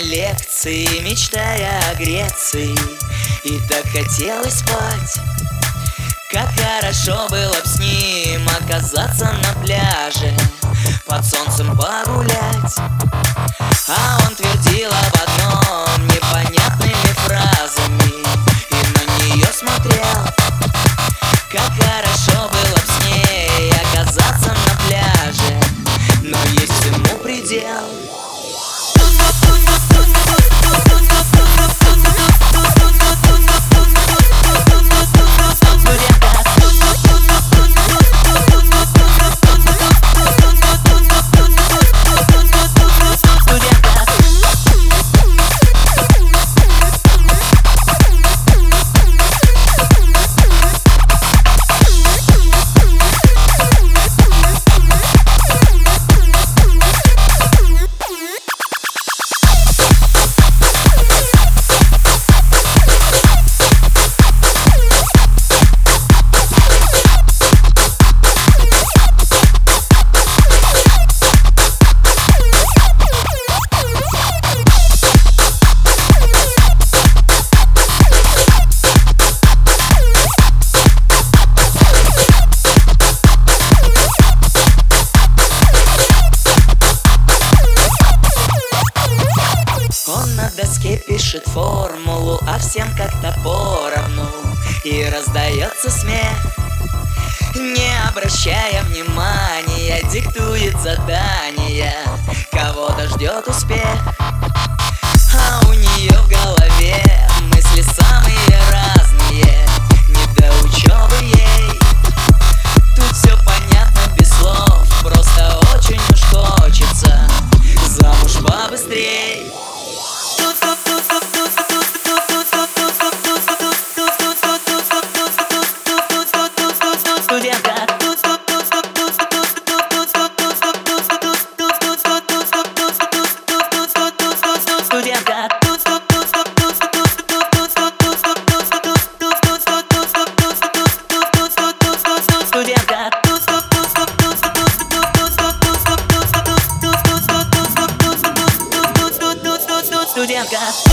лекции, мечтая о Греции. И так хотелось спать. Как хорошо было б с ним оказаться на пляже Под солнцем погулять пишет формулу, а всем как-то поровну. И раздается смех Не обращая внимания, диктует задания Кого-то ждет успех А у нее в голове мысли самые got